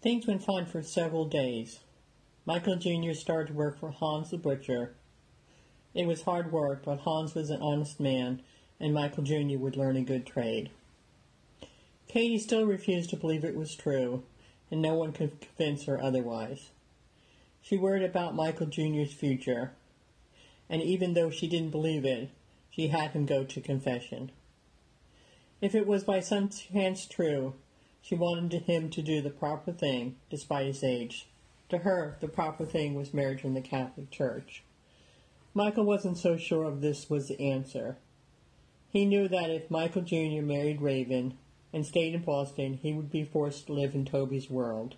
Things went fine for several days. Michael Jr. started to work for Hans the butcher. It was hard work, but Hans was an honest man, and Michael Jr. would learn a good trade. Katie still refused to believe it was true, and no one could convince her otherwise. She worried about Michael Jr.'s future, and even though she didn't believe it, she had him go to confession. If it was by some chance true, she wanted him to do the proper thing, despite his age. To her, the proper thing was marriage in the Catholic Church. Michael wasn't so sure of this was the answer. He knew that if Michael Jr. married Raven and stayed in Boston, he would be forced to live in Toby's world.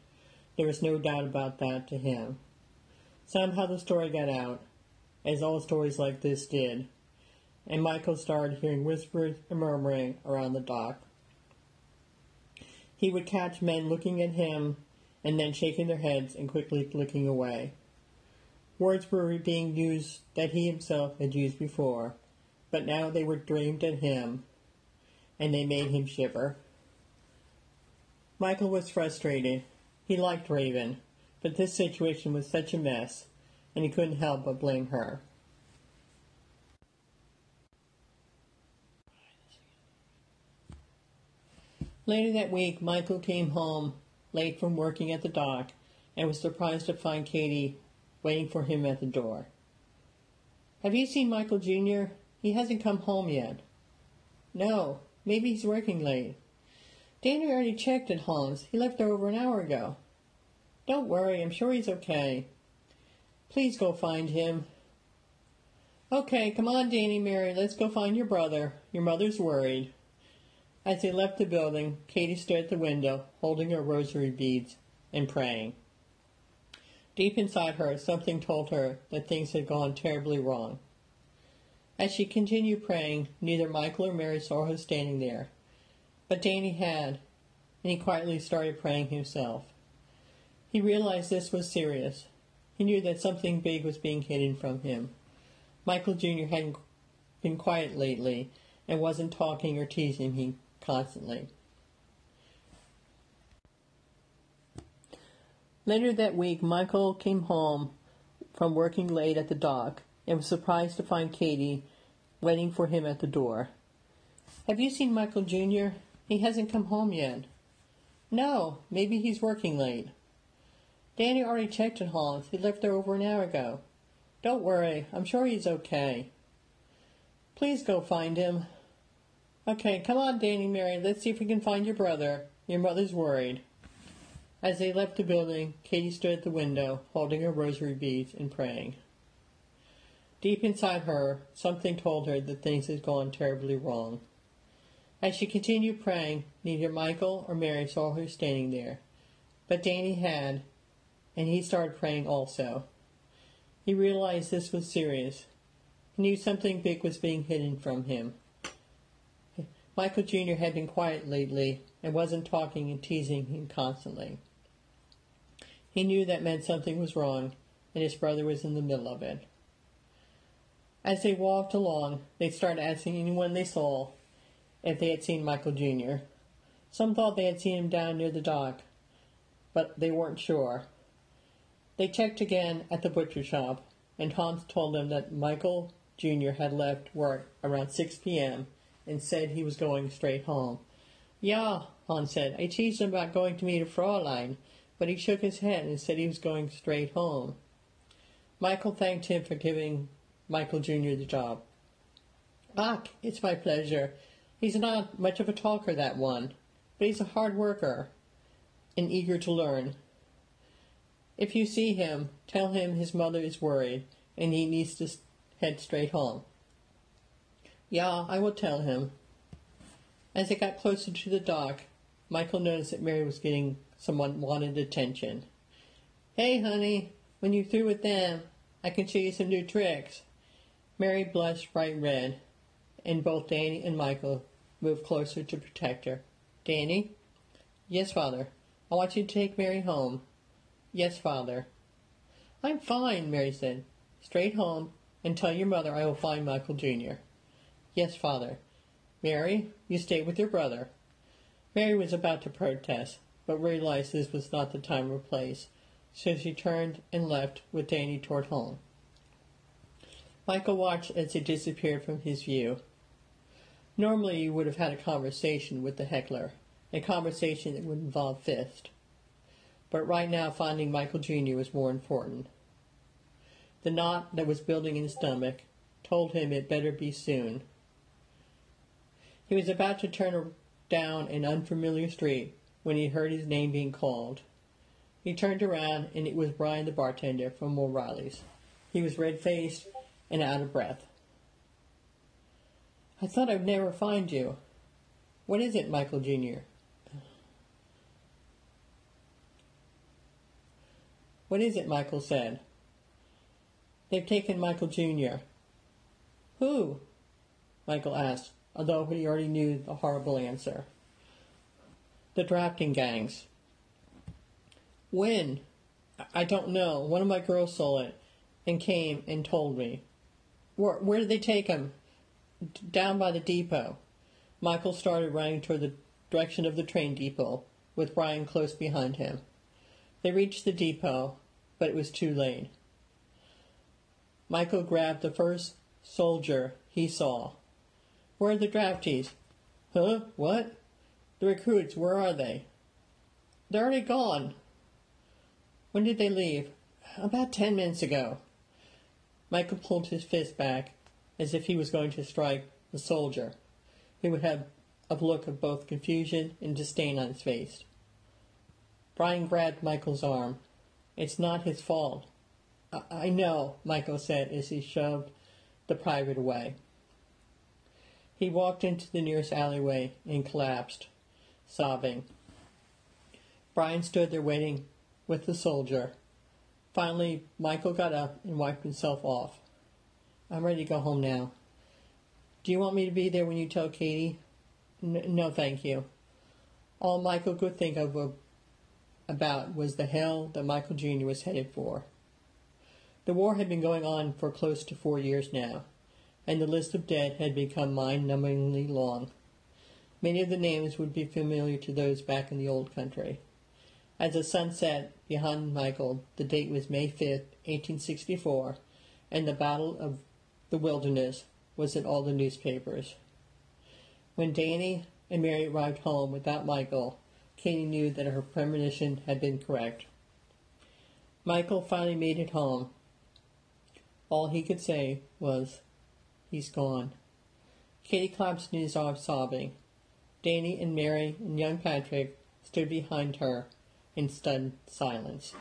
There was no doubt about that to him. Somehow the story got out, as all stories like this did, and Michael started hearing whispers and murmuring around the dock. He would catch men looking at him and then shaking their heads and quickly looking away. Words were being used that he himself had used before, but now they were dreamed at him, and they made him shiver. Michael was frustrated. He liked Raven, but this situation was such a mess, and he couldn't help but blame her. Later that week, Michael came home late from working at the dock and was surprised to find Katie waiting for him at the door. Have you seen Michael Jr.? He hasn't come home yet. No, maybe he's working late. Danny already checked at Hans. He left over an hour ago. Don't worry, I'm sure he's okay. Please go find him. Okay, come on, Danny Mary, let's go find your brother. Your mother's worried. As they left the building, Katie stood at the window, holding her rosary beads and praying. Deep inside her, something told her that things had gone terribly wrong. As she continued praying, neither Michael or Mary saw her standing there. But Danny had, and he quietly started praying himself. He realized this was serious. He knew that something big was being hidden from him. Michael Jr. hadn't been quiet lately and wasn't talking or teasing him constantly. Later that week, Michael came home from working late at the dock and was surprised to find Katie waiting for him at the door. Have you seen Michael Jr.? He hasn't come home yet. No, maybe he's working late. Danny already checked at Hans. He left there over an hour ago. Don't worry, I'm sure he's okay. Please go find him. Okay, come on, Danny Mary. Let's see if we can find your brother. Your mother's worried. As they left the building, Katie stood at the window, holding her rosary beads and praying. Deep inside her, something told her that things had gone terribly wrong. As she continued praying, neither Michael or Mary saw her standing there. But Danny had, and he started praying also. He realized this was serious. He knew something big was being hidden from him. Michael Jr. had been quiet lately and wasn't talking and teasing him constantly. He knew that meant something was wrong, and his brother was in the middle of it. As they walked along, they started asking anyone they saw if they had seen Michael Jr. Some thought they had seen him down near the dock, but they weren't sure. They checked again at the butcher shop, and Hans told them that Michael Jr. had left work around 6 p.m. and said he was going straight home. Yeah, Hans said. I teased him about going to meet a Fraulein, but he shook his head and said he was going straight home. Michael thanked him for giving Michael Jr. the job. Ah, it's my pleasure. He's not much of a talker, that one, but he's a hard worker and eager to learn. If you see him, tell him his mother is worried and he needs to head straight home. Yeah, I will tell him. As they got closer to the dock, Michael noticed that Mary was getting someone wanted attention. Hey, honey, when you're through with them, I can show you some new tricks. Mary blushed bright red, and both Danny and Michael moved closer to protect her. Danny? Yes, Father. I want you to take Mary home. Yes, Father. I'm fine, Mary said. Straight home and tell your mother I will find Michael Jr. Yes, Father. Mary, you stay with your brother. Mary was about to protest, but realized this was not the time or place, so she turned and left with Danny toward home. Michael watched as he disappeared from his view. Normally, you would have had a conversation with the heckler, a conversation that would involve Fist. But right now, finding Michael Jr. was more important. The knot that was building in his stomach told him it better be soon. He was about to turn down an unfamiliar street when he heard his name being called. He turned around and it was Brian the bartender from O'Reilly's. He was red faced and out of breath. I thought I'd never find you. What is it, Michael Jr.? What is it? Michael said. They've taken Michael Jr. Who? Michael asked, although he already knew the horrible answer. The drafting gangs. When? I don't know. One of my girls saw it and came and told me. Where, where did they take him? D- down by the depot. Michael started running toward the direction of the train depot, with Brian close behind him. They reached the depot, but it was too late. Michael grabbed the first soldier he saw. Where are the draftees? Huh? What? The recruits, where are they? They're already gone. When did they leave? About ten minutes ago. Michael pulled his fist back as if he was going to strike the soldier. He would have a look of both confusion and disdain on his face. Brian grabbed Michael's arm. It's not his fault. I, I know, Michael said as he shoved the private away. He walked into the nearest alleyway and collapsed, sobbing. Brian stood there waiting with the soldier. Finally, Michael got up and wiped himself off. I'm ready to go home now. Do you want me to be there when you tell Katie? N- no, thank you. All Michael could think of about was the hell that Michael Jr. was headed for. The war had been going on for close to four years now, and the list of dead had become mind-numbingly long. Many of the names would be familiar to those back in the old country. As the sun set behind Michael, the date was May 5, 1864, and the Battle of the Wilderness was in all the newspapers. When Danny and Mary arrived home without Michael, Katie knew that her premonition had been correct. Michael finally made it home. All he could say was, He's gone. Katie collapsed in his arms, sobbing. Danny and Mary and young Patrick stood behind her in stunned silence.